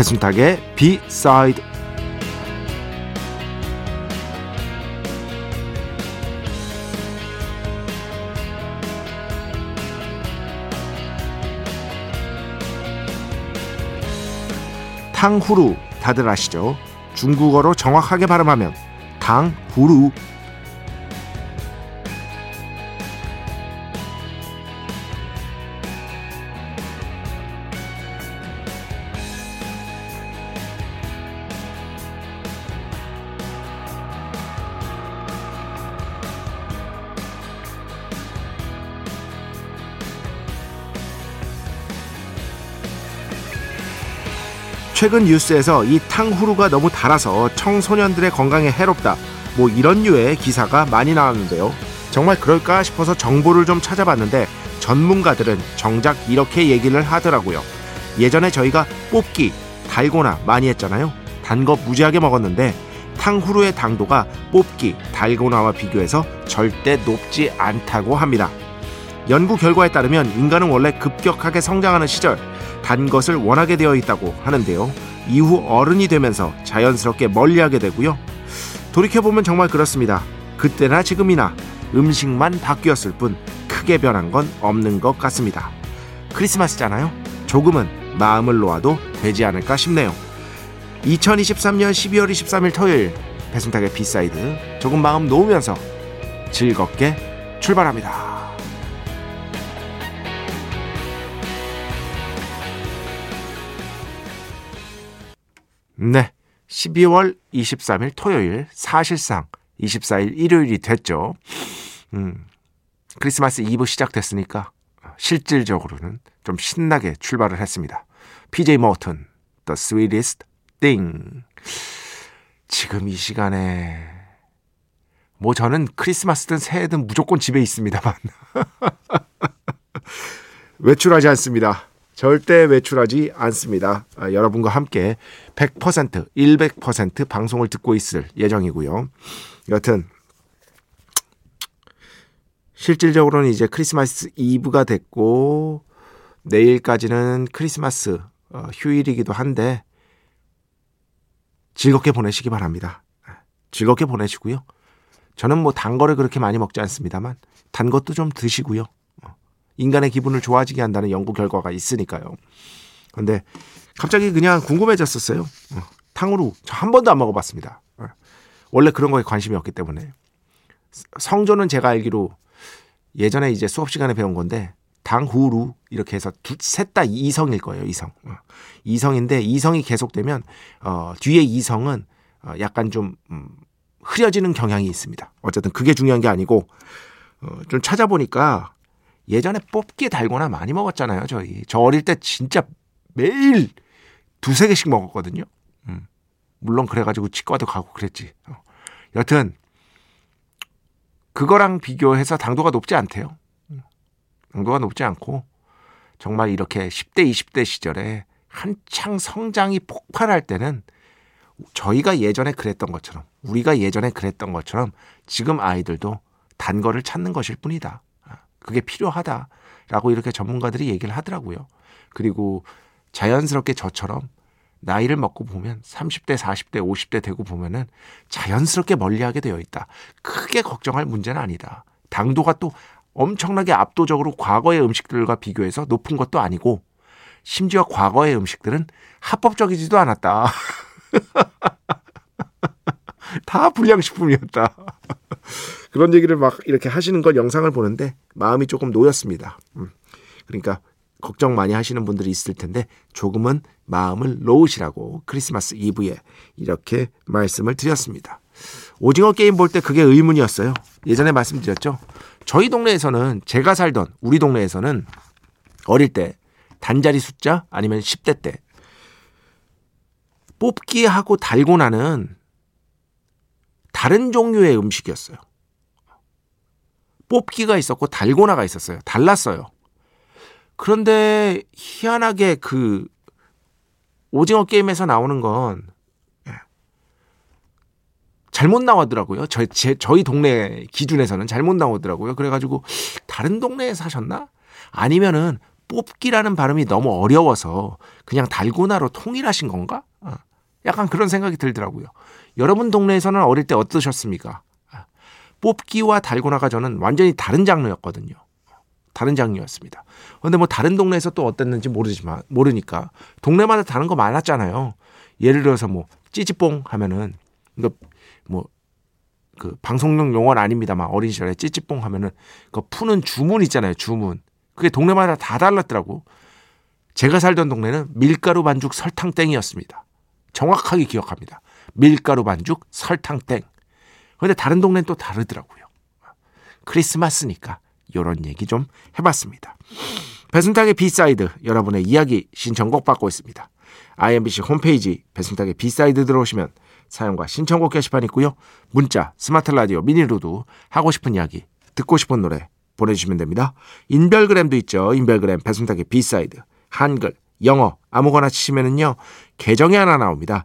배순탁의 B-side 탕후루 다들 아시죠? 중국어로 정확하게 발음하면 탕후루 최근 뉴스에서 이 탕후루가 너무 달아서 청소년들의 건강에 해롭다. 뭐 이런 류의 기사가 많이 나왔는데요. 정말 그럴까 싶어서 정보를 좀 찾아봤는데 전문가들은 정작 이렇게 얘기를 하더라고요. 예전에 저희가 뽑기, 달고나 많이 했잖아요. 단 거 무지하게 먹었는데 탕후루의 당도가 뽑기, 달고나와 비교해서 절대 높지 않다고 합니다. 연구 결과에 따르면 인간은 원래 급격하게 성장하는 시절 단 것을 원하게 되어 있다고 하는데요. 이후 어른이 되면서 자연스럽게 멀리하게 되고요. 돌이켜보면 정말 그렇습니다. 그때나 지금이나 음식만 바뀌었을 뿐 크게 변한 건 없는 것 같습니다. 크리스마스잖아요. 조금은 마음을 놓아도 되지 않을까 싶네요. 2023년 12월 23일 토요일 배순탁의 B side 조금 마음 놓으면서 즐겁게 출발합니다. 네. 12월 23일 토요일, 사실상 24일 일요일이 됐죠. 음, 크리스마스 이브 시작됐으니까 실질적으로는 좀 신나게 출발을 했습니다. PJ 모튼, The Sweetest Thing. 지금 이 시간에 뭐 저는 크리스마스든 새해든 무조건 집에 있습니다만 외출하지 않습니다. 절대 외출하지 않습니다. 아, 여러분과 함께 100% 100% 방송을 듣고 있을 예정이고요. 여튼 실질적으로는 이제 크리스마스 이브가 됐고 내일까지는 크리스마스 어, 휴일이기도 한데 즐겁게 보내시기 바랍니다. 즐겁게 보내시고요. 저는 뭐 단 거를 그렇게 많이 먹지 않습니다만 단 것도 좀 드시고요. 인간의 기분을 좋아지게 한다는 연구 결과가 있으니까요. 근데 갑자기 그냥 궁금해졌었어요. 어, 탕후루 저 한 번도 안 먹어봤습니다. 어, 원래 그런 거에 관심이 없기 때문에 성조는 제가 알기로 예전에 이제 수업 시간에 배운 건데 당후루 이렇게 해서 셋 다 이성일 거예요. 이성. 어, 이성인데 이성이 계속되면 어, 뒤에 이성은 어, 약간 좀 음, 흐려지는 경향이 있습니다. 어쨌든 그게 중요한 게 아니고 어, 좀 찾아보니까 예전에 뽑기 달고나 많이 먹었잖아요, 저희. 저 어릴 때 진짜 매일 두세 개씩 먹었거든요. 음. 물론 그래가지고 치과도 가고 그랬지. 어. 여튼, 그거랑 비교해서 당도가 높지 않대요. 음. 당도가 높지 않고, 정말 이렇게 10대, 20대 시절에 한창 성장이 폭발할 때는 저희가 예전에 그랬던 것처럼, 우리가 예전에 그랬던 것처럼 지금 아이들도 단 거를 찾는 것일 뿐이다. 그게 필요하다라고 이렇게 전문가들이 얘기를 하더라고요. 그리고 자연스럽게 저처럼 나이를 먹고 보면 30대, 40대, 50대 되고 보면은 자연스럽게 멀리하게 되어 있다. 크게 걱정할 문제는 아니다. 당도가 또 엄청나게 압도적으로 과거의 음식들과 비교해서 높은 것도 아니고 심지어 과거의 음식들은 합법적이지도 않았다. 다 불량식품이었다. 그런 얘기를 막 이렇게 하시는 걸 영상을 보는데 마음이 조금 놓였습니다. 음. 그러니까 걱정 많이 하시는 분들이 있을 텐데 조금은 마음을 놓으시라고 크리스마스 이브에 이렇게 말씀을 드렸습니다. 오징어 게임 볼 때 그게 의문이었어요. 예전에 말씀드렸죠. 저희 동네에서는 제가 살던 우리 동네에서는 어릴 때 단자리 숫자 아니면 10대 때 뽑기하고 달고 나는 다른 종류의 음식이었어요. 뽑기가 있었고 달고나가 있었어요. 달랐어요. 그런데 희한하게 그 오징어 게임에서 나오는 건 예, 잘못 나오더라고요. 저, 제, 저희 동네 기준에서는 잘못 나오더라고요. 그래가지고 다른 동네에 사셨나? 아니면은 뽑기라는 발음이 너무 어려워서 그냥 달고나로 통일하신 건가? 어, 약간 그런 생각이 들더라고요. 여러분 동네에서는 어릴 때 어떠셨습니까? 아, 뽑기와 달고나가 저는 완전히 다른 장르였거든요. 다른 장르였습니다. 근데 뭐 다른 동네에서 또 어땠는지 모르지만 모르니까 동네마다 다른 거 많았잖아요. 예를 들어서 뭐 찌찌뽕 하면은 이거 뭐 그 방송용 용어는 아닙니다만 어린 시절에 찌찌뽕 하면은 그 푸는 주문 있잖아요. 주문. 그게 동네마다 다 달랐더라고. 제가 살던 동네는 밀가루 반죽 설탕땡이었습니다. 정확하게 기억합니다. 밀가루 반죽 설탕땡. 근데 다른 동네는 또 다르더라고요. 크리스마스니까 이런 얘기 좀 해봤습니다. 배순탁의 B side 여러분의 이야기 신청곡 받고 있습니다. IMBC 홈페이지 배순탁의 B side 들어오시면 사연과 신청곡 게시판 있고요. 문자, 스마트 라디오, 미니로도 하고 싶은 이야기, 듣고 싶은 노래 보내주시면 됩니다. 인별그램도 있죠. 인별그램 배순탁의 B side 한글, 영어 아무거나 치시면은요 계정이 하나 나옵니다.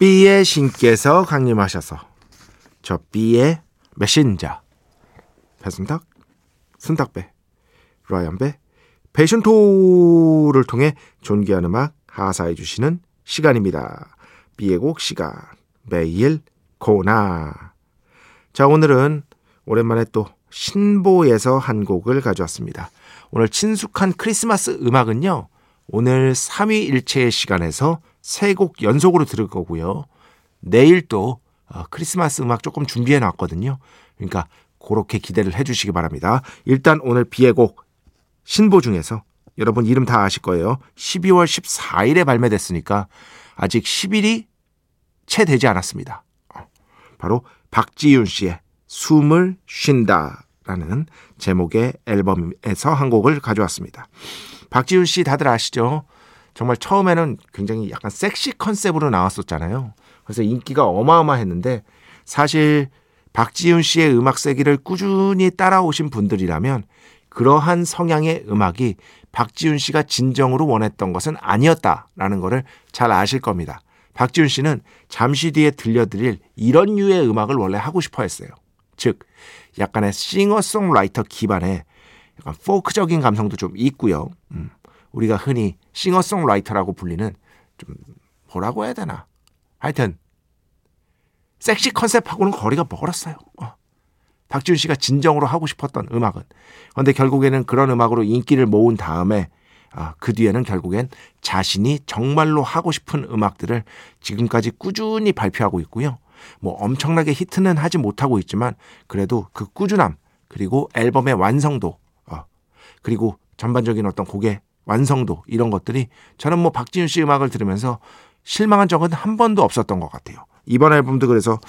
B의 신께서 강림하셔서 저 B의 메신저 배순탁, 순탁배, 라이언배, 패션토를 통해 존귀한 음악 하사해 주시는 시간입니다. B의 곡 시간 매일 코나 자 오늘은 오랜만에 또 신보에서 한 곡을 가져왔습니다. 오늘 친숙한 크리스마스 음악은요. 오늘 3위 일체의 시간에서 세 곡 연속으로 들을 거고요. 내일 또 어, 크리스마스 음악 조금 준비해 놨거든요. 그러니까 그렇게 기대를 해 주시기 바랍니다. 일단 오늘 비의 곡 신보 중에서 여러분 이름 다 아실 거예요. 12월 14일에 발매됐으니까 아직 10일이 채 되지 않았습니다. 어, 바로 박지윤 씨의 숨을 쉰다라는 제목의 앨범에서 한 곡을 가져왔습니다. 박지윤 씨 다들 아시죠? 정말 처음에는 굉장히 약간 섹시 컨셉으로 나왔었잖아요. 그래서 인기가 어마어마했는데 사실 박지윤 씨의 음악 세기를 꾸준히 따라오신 분들이라면 그러한 성향의 음악이 박지윤 씨가 진정으로 원했던 것은 아니었다라는 것을 잘 아실 겁니다. 박지윤 씨는 잠시 뒤에 들려드릴 이런 류의 음악을 원래 하고 싶어 했어요. 즉, 약간의 싱어송라이터 기반의 약간 포크적인 감성도 좀 있고요. 음, 우리가 흔히 싱어송라이터라고 불리는 좀 뭐라고 해야 되나? 하여튼 섹시 컨셉하고는 거리가 멀었어요. 어. 박지윤 씨가 진정으로 하고 싶었던 음악은. 그런데 결국에는 그런 음악으로 인기를 모은 다음에 아, 그 뒤에는 결국엔 자신이 정말로 하고 싶은 음악들을 지금까지 꾸준히 발표하고 있고요. 뭐 엄청나게 히트는 하지 못하고 있지만 그래도 그 꾸준함 그리고 앨범의 완성도 어, 그리고 전반적인 어떤 곡의 완성도 이런 것들이 저는 뭐 박지윤 씨 음악을 들으면서 실망한 적은 한 번도 없었던 것 같아요. 이번 앨범도 그래서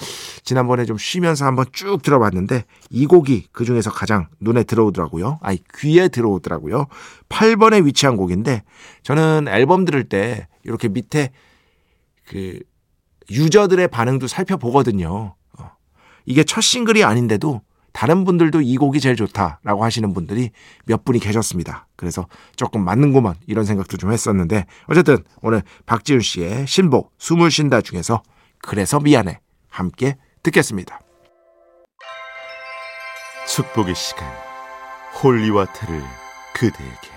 지난번에 좀 쉬면서 한번 쭉 들어봤는데 이 곡이 그 중에서 가장 눈에 들어오더라고요. 아니 귀에 들어오더라고요. 8번에 위치한 곡인데 저는 앨범 들을 때 이렇게 밑에 그 유저들의 반응도 살펴보거든요. 어. 이게 첫 싱글이 아닌데도 다른 분들도 이 곡이 제일 좋다라고 하시는 분들이 몇 분이 계셨습니다. 그래서 조금 맞는구먼 이런 생각도 좀 했었는데 어쨌든 오늘 박지훈 씨의 신곡 숨을 쉰다 중에서 그래서 미안해 함께 듣겠습니다. 축복의 시간 holy water를 그대에게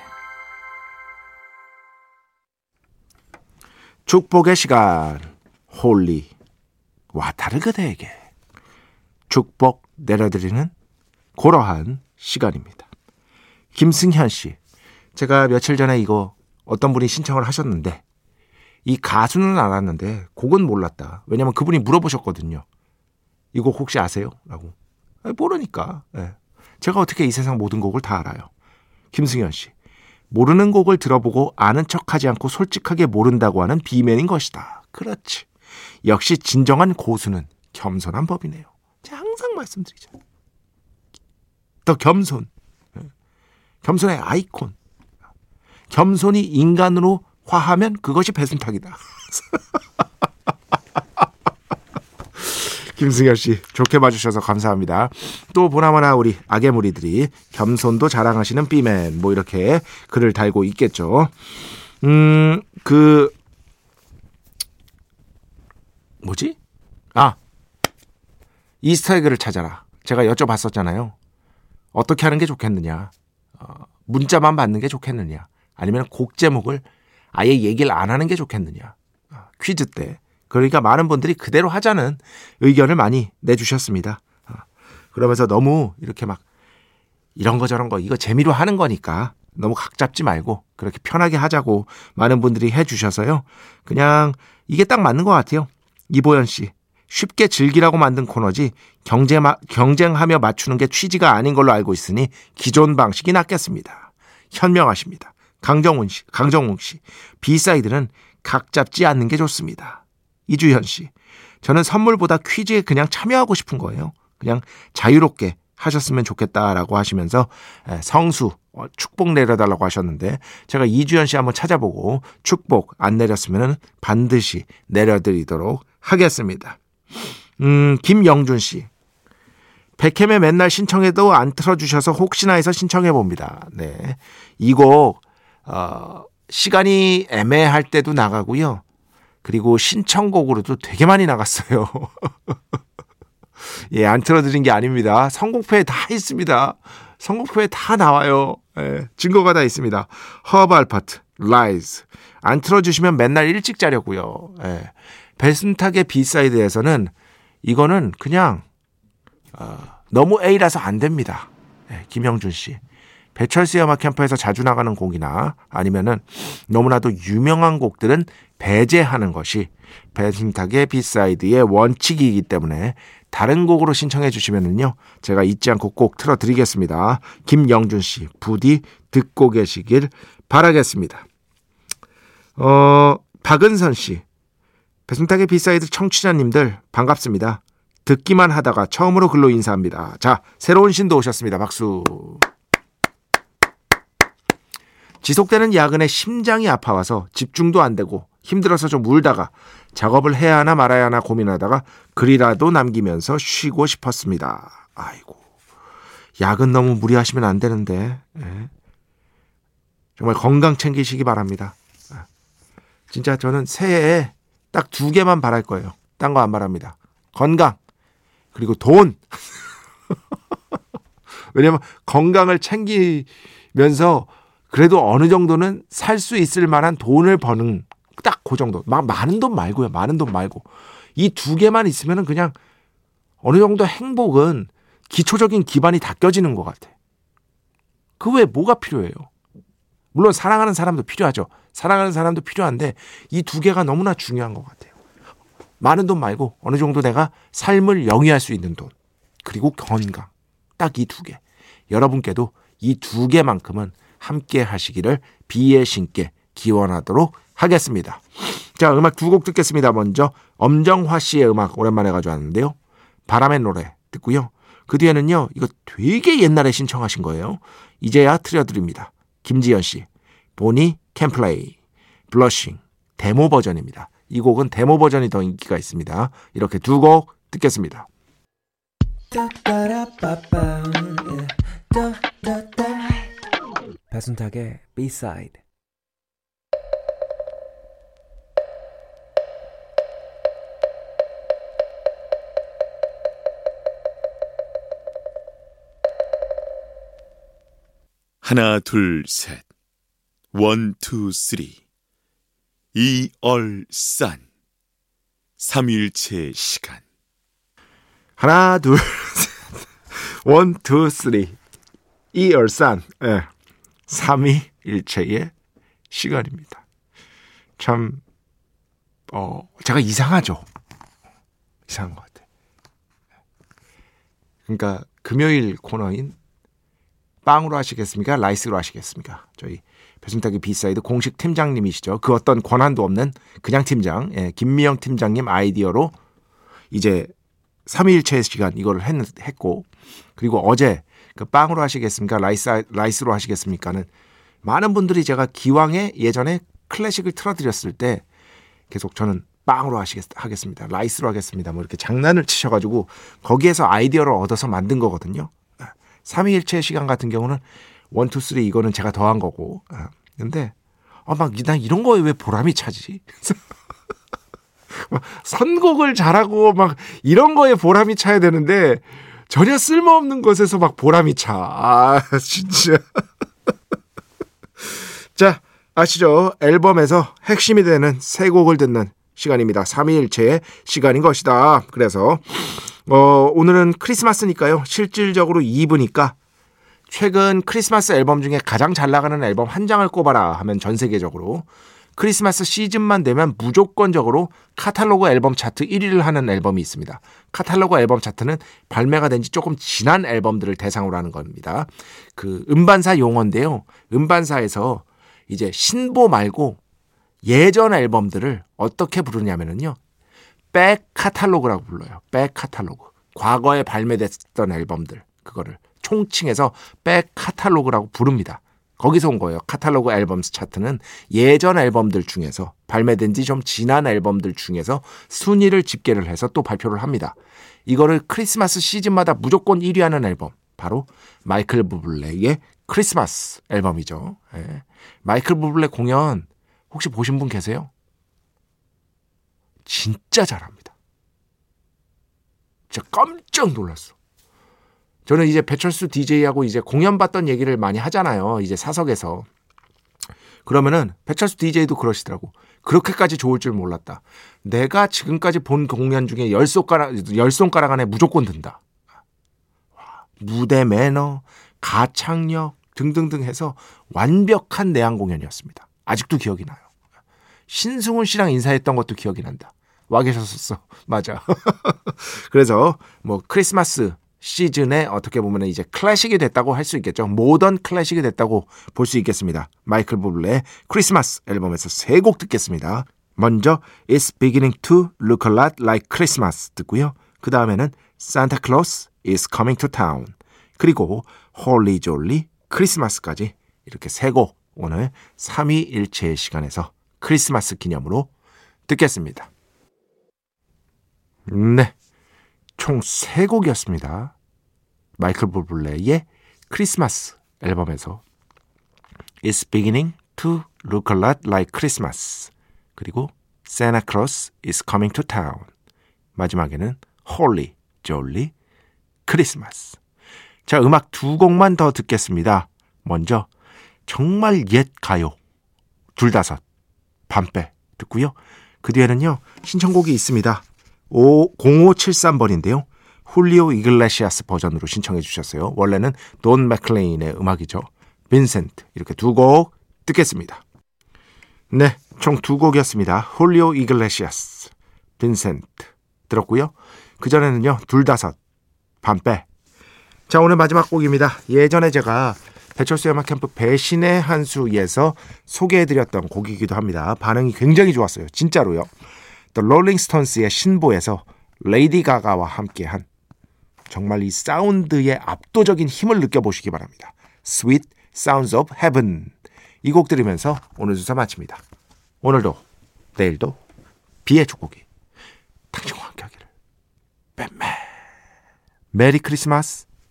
축복의 시간 holy water를 그대에게 축복 내려드리는 고러한 시간입니다. 김승현 씨, 제가 며칠 전에 이거 어떤 분이 신청을 하셨는데 이 가수는 알았는데 곡은 몰랐다. 왜냐면 그분이 물어보셨거든요. 이 곡 혹시 아세요? 라고. 모르니까. 네. 제가 어떻게 이 세상 모든 곡을 다 알아요. 김승현 씨. 모르는 곡을 들어보고 아는 척하지 않고 솔직하게 모른다고 하는 비맨인 것이다. 그렇지. 역시 진정한 고수는 겸손한 법이네요. 제가 항상 말씀드리죠. 더 겸손. 예. 겸손의 아이콘. 겸손이 인간으로 화하면 그것이 배순탁이다. 김승현 씨 좋게 봐주셔서 감사합니다. 또 보나마나 우리 악의 무리들이 겸손도 자랑하시는 삐맨 뭐 이렇게 글을 달고 있겠죠. 음 그 뭐지? 아 이스터에그를 찾아라. 제가 여쭤봤었잖아요. 어떻게 하는 게 좋겠느냐? 어, 문자만 받는 게 좋겠느냐? 아니면 곡 제목을 아예 얘기를 안 하는 게 좋겠느냐. 아, 퀴즈 때. 그러니까 많은 분들이 그대로 하자는 의견을 많이 내주셨습니다. 아, 그러면서 너무 이렇게 막 이런 거 저런 거 이거 재미로 하는 거니까 너무 각 잡지 말고 그렇게 편하게 하자고 많은 분들이 해주셔서요. 그냥 이게 딱 맞는 것 같아요. 이보연 씨. 쉽게 즐기라고 만든 코너지 경쟁, 경쟁하며 맞추는 게 취지가 아닌 걸로 알고 있으니 기존 방식이 낫겠습니다. 현명하십니다. 강정훈 씨, 강정웅 씨. B side는 각 잡지 않는 게 좋습니다. 이주현 씨. 저는 선물보다 퀴즈에 그냥 참여하고 싶은 거예요. 그냥 자유롭게 하셨으면 좋겠다라고 하시면서 성수 어, 축복 내려달라고 하셨는데 제가 이주현 씨 한번 찾아보고 축복 안 내렸으면 반드시 내려드리도록 하겠습니다. 음, 김영준 씨. 배캠에 맨날 신청해도 안 틀어주셔서 혹시나 해서 신청해 봅니다. 네. 이 곡 어, 시간이 애매할 때도 나가고요. 그리고 신청곡으로도 되게 많이 나갔어요. 예, 안 틀어드린 게 아닙니다. 선곡표에 다 있습니다. 선곡표에 다 나와요. 예, 증거가 다 있습니다. 허브 알퍼트, Rise. 안 틀어주시면 맨날 일찍 자려고요. 예. 배순탁의 B side에서는 이거는 그냥 어, 너무 A라서 안 됩니다. 예, 김영준 씨. 배철수의 음악 캠프에서 자주 나가는 곡이나 아니면은 너무나도 유명한 곡들은 배제하는 것이 배순탁의 B side의 원칙이기 때문에 다른 곡으로 신청해 주시면은요 제가 잊지 않고 꼭 틀어드리겠습니다. 김영준 씨 부디 듣고 계시길 바라겠습니다. 어 박은선 씨 배순탁의 B side 청취자님들 반갑습니다. 듣기만 하다가 처음으로 글로 인사합니다. 자 새로운 신도 오셨습니다. 박수. 지속되는 야근에 심장이 아파와서 집중도 안 되고 힘들어서 좀 울다가 작업을 해야 하나 말아야 하나 고민하다가 글이라도 남기면서 쉬고 싶었습니다. 아이고. 야근 너무 무리하시면 안 되는데. 예. 정말 건강 챙기시기 바랍니다. 아. 진짜 저는 새해에 딱 두 개만 바랄 거예요. 딴 거 안 바랍니다. 건강. 그리고 돈. 왜냐면 건강을 챙기면서 그래도 어느 정도는 살 수 있을 만한 돈을 버는 딱 그 정도. 막 많은 돈 말고요. 많은 돈 말고. 이 두 개만 있으면은 그냥 어느 정도 행복은 기초적인 기반이 다 껴지는 것 같아. 그 외에 뭐가 필요해요? 물론 사랑하는 사람도 필요하죠. 사랑하는 사람도 필요한데 이 두 개가 너무나 중요한 것 같아요. 많은 돈 말고 어느 정도 내가 삶을 영위할 수 있는 돈. 그리고 건강. 딱 이 두 개. 여러분께도 이 두 개만큼은 함께 하시기를 비의 신께 기원하도록 하겠습니다. 자, 음악 두 곡 듣겠습니다. 먼저 엄정화 씨의 음악 오랜만에 가져왔는데요. 바람의 노래 듣고요. 그 뒤에는요. 이거 되게 옛날에 신청하신 거예요. 이제야 틀어드립니다. 김지연 씨. 보니 캠플레이 블러싱 데모 버전입니다. 이 곡은 데모 버전이 더 인기가 있습니다. 이렇게 두 곡 듣겠습니다. 배순탁의 B-side 하나 둘 셋. 원, 투, 쓰리. 이얼산. 삼일체 시간. 하나, 둘, 셋. 원, 투, 쓰리. 一二三. 예. 삼위일체의 시간입니다. 참, 어, 제가 이상하죠? 이상한 것 같아. 그러니까, 금요일 코너인 빵으로 하시겠습니까? rice로 하시겠습니까? 저희 배순탁의 B side 공식 팀장님이시죠. 그 어떤 권한도 없는 그냥 팀장, 예, 김미영 팀장님 아이디어로 이제 3위일체 시간 이거를 했, 했고 그리고 어제 그 빵으로 하시겠습니까? rice, rice로 하시겠습니까는 많은 분들이 제가 기왕에 예전에 클래식을 틀어드렸을 때 계속 저는 빵으로 하시겠, 하겠습니다. rice로 하겠습니다. 뭐 이렇게 장난을 치셔가지고 거기에서 아이디어를 얻어서 만든 거거든요. 3위일체 시간 같은 경우는 1, 2, 3 이거는 제가 더한 거고. 아, 근데 아, 막, 난 이런 거에 왜 보람이 차지? 선곡을 잘하고 막 이런 거에 보람이 차야 되는데 전혀 쓸모없는 것에서 막 보람이 차. 아, 진짜. 자, 아시죠? 앨범에서 핵심이 되는 세 곡을 듣는 시간입니다. 3위일체의 시간인 것이다. 그래서 어, 오늘은 크리스마스니까요. 실질적으로 2부니까 최근 크리스마스 앨범 중에 가장 잘 나가는 앨범 한 장을 꼽아라 하면 전 세계적으로 크리스마스 시즌만 되면 무조건적으로 카탈로그 앨범 차트 1위를 하는 앨범이 있습니다. 카탈로그 앨범 차트는 발매가 된 지 조금 지난 앨범들을 대상으로 하는 겁니다. 그 음반사 용어인데요. 음반사에서 이제 신보 말고 예전 앨범들을 어떻게 부르냐면은요. back catalog라고 불러요. back catalog. 과거에 발매됐던 앨범들 그거를 총칭해서 back catalog라고 부릅니다. 거기서 온 거예요. 카탈로그 앨범 차트는 예전 앨범들 중에서 발매된 지 좀 지난 앨범들 중에서 순위를 집계를 해서 또 발표를 합니다. 이거를 크리스마스 시즌마다 무조건 1위 하는 앨범. 바로 마이클 부블레의 크리스마스 앨범이죠. 예. 마이클 부블레 공연 혹시 보신 분 계세요? 진짜 잘합니다. 진짜 깜짝 놀랐어. 저는 이제 배철수 DJ하고 이제 공연 봤던 얘기를 많이 하잖아요. 이제 사석에서. 그러면은 배철수 DJ도 그러시더라고. 그렇게까지 좋을 줄 몰랐다. 내가 지금까지 본 공연 중에 열 손가락, 열 손가락 안에 무조건 든다. 무대 매너, 가창력 등등등 해서 완벽한 내한 공연이었습니다. 아직도 기억이 나요. 신승훈 씨랑 인사했던 것도 기억이 난다. 와 계셨었어. 맞아. 그래서 뭐 크리스마스 시즌에 어떻게 보면 이제 클래식이 됐다고 할 수 있겠죠. 모던 클래식이 됐다고 볼 수 있겠습니다. 마이클 부블레의 크리스마스 앨범에서 세 곡 듣겠습니다. 먼저 It's beginning to look a lot like Christmas 듣고요. 그 다음에는 Santa Claus is coming to town 그리고 Holy Jolly 크리스마스까지 이렇게 세 곡 오늘 3위 일체의 시간에서 크리스마스 기념으로 듣겠습니다. 네. 총 3곡이었습니다. 마이클 부블레의 크리스마스 앨범에서 It's beginning to look a lot like Christmas 그리고 Santa Claus is coming to town 마지막에는 Holy Jolly Christmas 자 음악 두 곡만 더 듣겠습니다. 먼저 정말 옛 가요 둘다섯 밤배 듣고요. 그 뒤에는요 신청곡이 있습니다. 0573번인데요. 훌리오 이글레시아스 버전으로 신청해 주셨어요. 원래는 돈 맥클레인의 음악이죠. 빈센트 이렇게 두 곡 듣겠습니다. 네, 총 두 곡이었습니다. 훌리오 이글레시아스, 빈센트 들었고요. 그 전에는요, 둘다섯, 밤빼. 자, 오늘 마지막 곡입니다. 예전에 제가 배철수의 음악 캠프 배신의 한수에서 소개해드렸던 곡이기도 합니다. 반응이 굉장히 좋았어요. 진짜로요. Rolling Stones의 신보에서 레이디 가가와 함께한 정말 이 사운드의 압도적인 힘을 느껴보시기 바랍니다. Sweet Sounds of Heaven 이 곡 들으면서 오늘 주사 마칩니다. 오늘도 내일도 비의 축복이 당신과 함께하기를 뱀매 메리 크리스마스